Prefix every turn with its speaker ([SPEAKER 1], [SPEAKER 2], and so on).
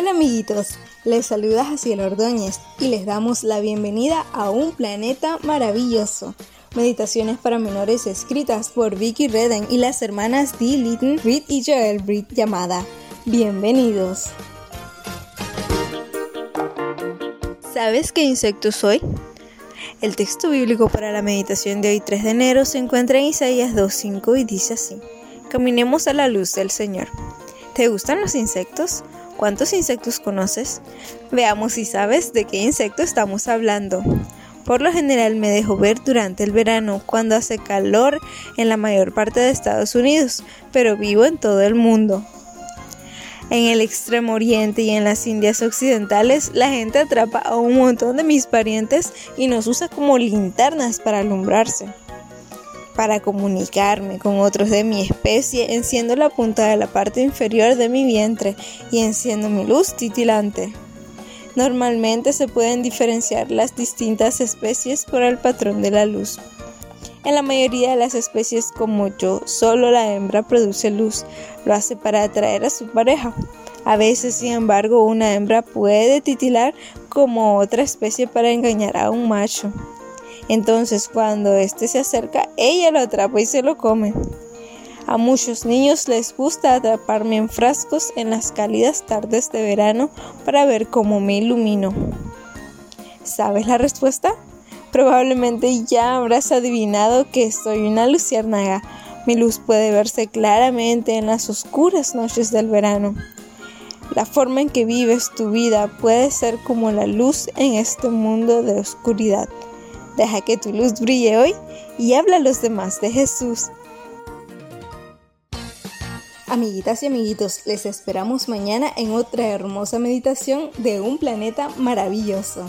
[SPEAKER 1] Hola amiguitos, les saluda Jaciel Ordóñez y les damos la bienvenida a un planeta maravilloso. Meditaciones para menores escritas por Vicky Redden y las hermanas Dee Litton, Reed y Joel Reed llamada Bienvenidos. ¿Sabes qué insecto soy? El texto bíblico para la meditación de hoy 3 de enero se encuentra en Isaías 2.5 y dice así, Caminemos a la luz del Señor. ¿Te gustan los insectos? ¿Cuántos insectos conoces? Veamos si sabes de qué insecto estamos hablando. Por lo general me dejo ver durante el verano, cuando hace calor en la mayor parte de Estados Unidos, pero vivo en todo el mundo. En el extremo oriente y en las Indias occidentales, la gente atrapa a un montón de mis parientes y nos usa como linternas para alumbrarse para comunicarme con otros de mi especie, enciendo la punta de la parte inferior de mi vientre y enciendo mi luz titilante. Normalmente se pueden diferenciar las distintas especies por el patrón de la luz. En la mayoría de las especies como yo, solo la hembra produce luz, lo hace para atraer a su pareja. A veces, sin embargo, una hembra puede titilar como otra especie para engañar a un macho. Entonces cuando éste se acerca, ella lo atrapa y se lo come. A muchos niños les gusta atraparme en frascos en las cálidas tardes de verano para ver cómo me ilumino. ¿Sabes la respuesta? Probablemente ya habrás adivinado que soy una luciérnaga. Mi luz puede verse claramente en las oscuras noches del verano. La forma en que vives tu vida puede ser como la luz en este mundo de oscuridad. Deja que tu luz brille hoy y habla a los demás de Jesús. Amiguitas y amiguitos, les esperamos mañana en otra hermosa meditación de un planeta maravilloso.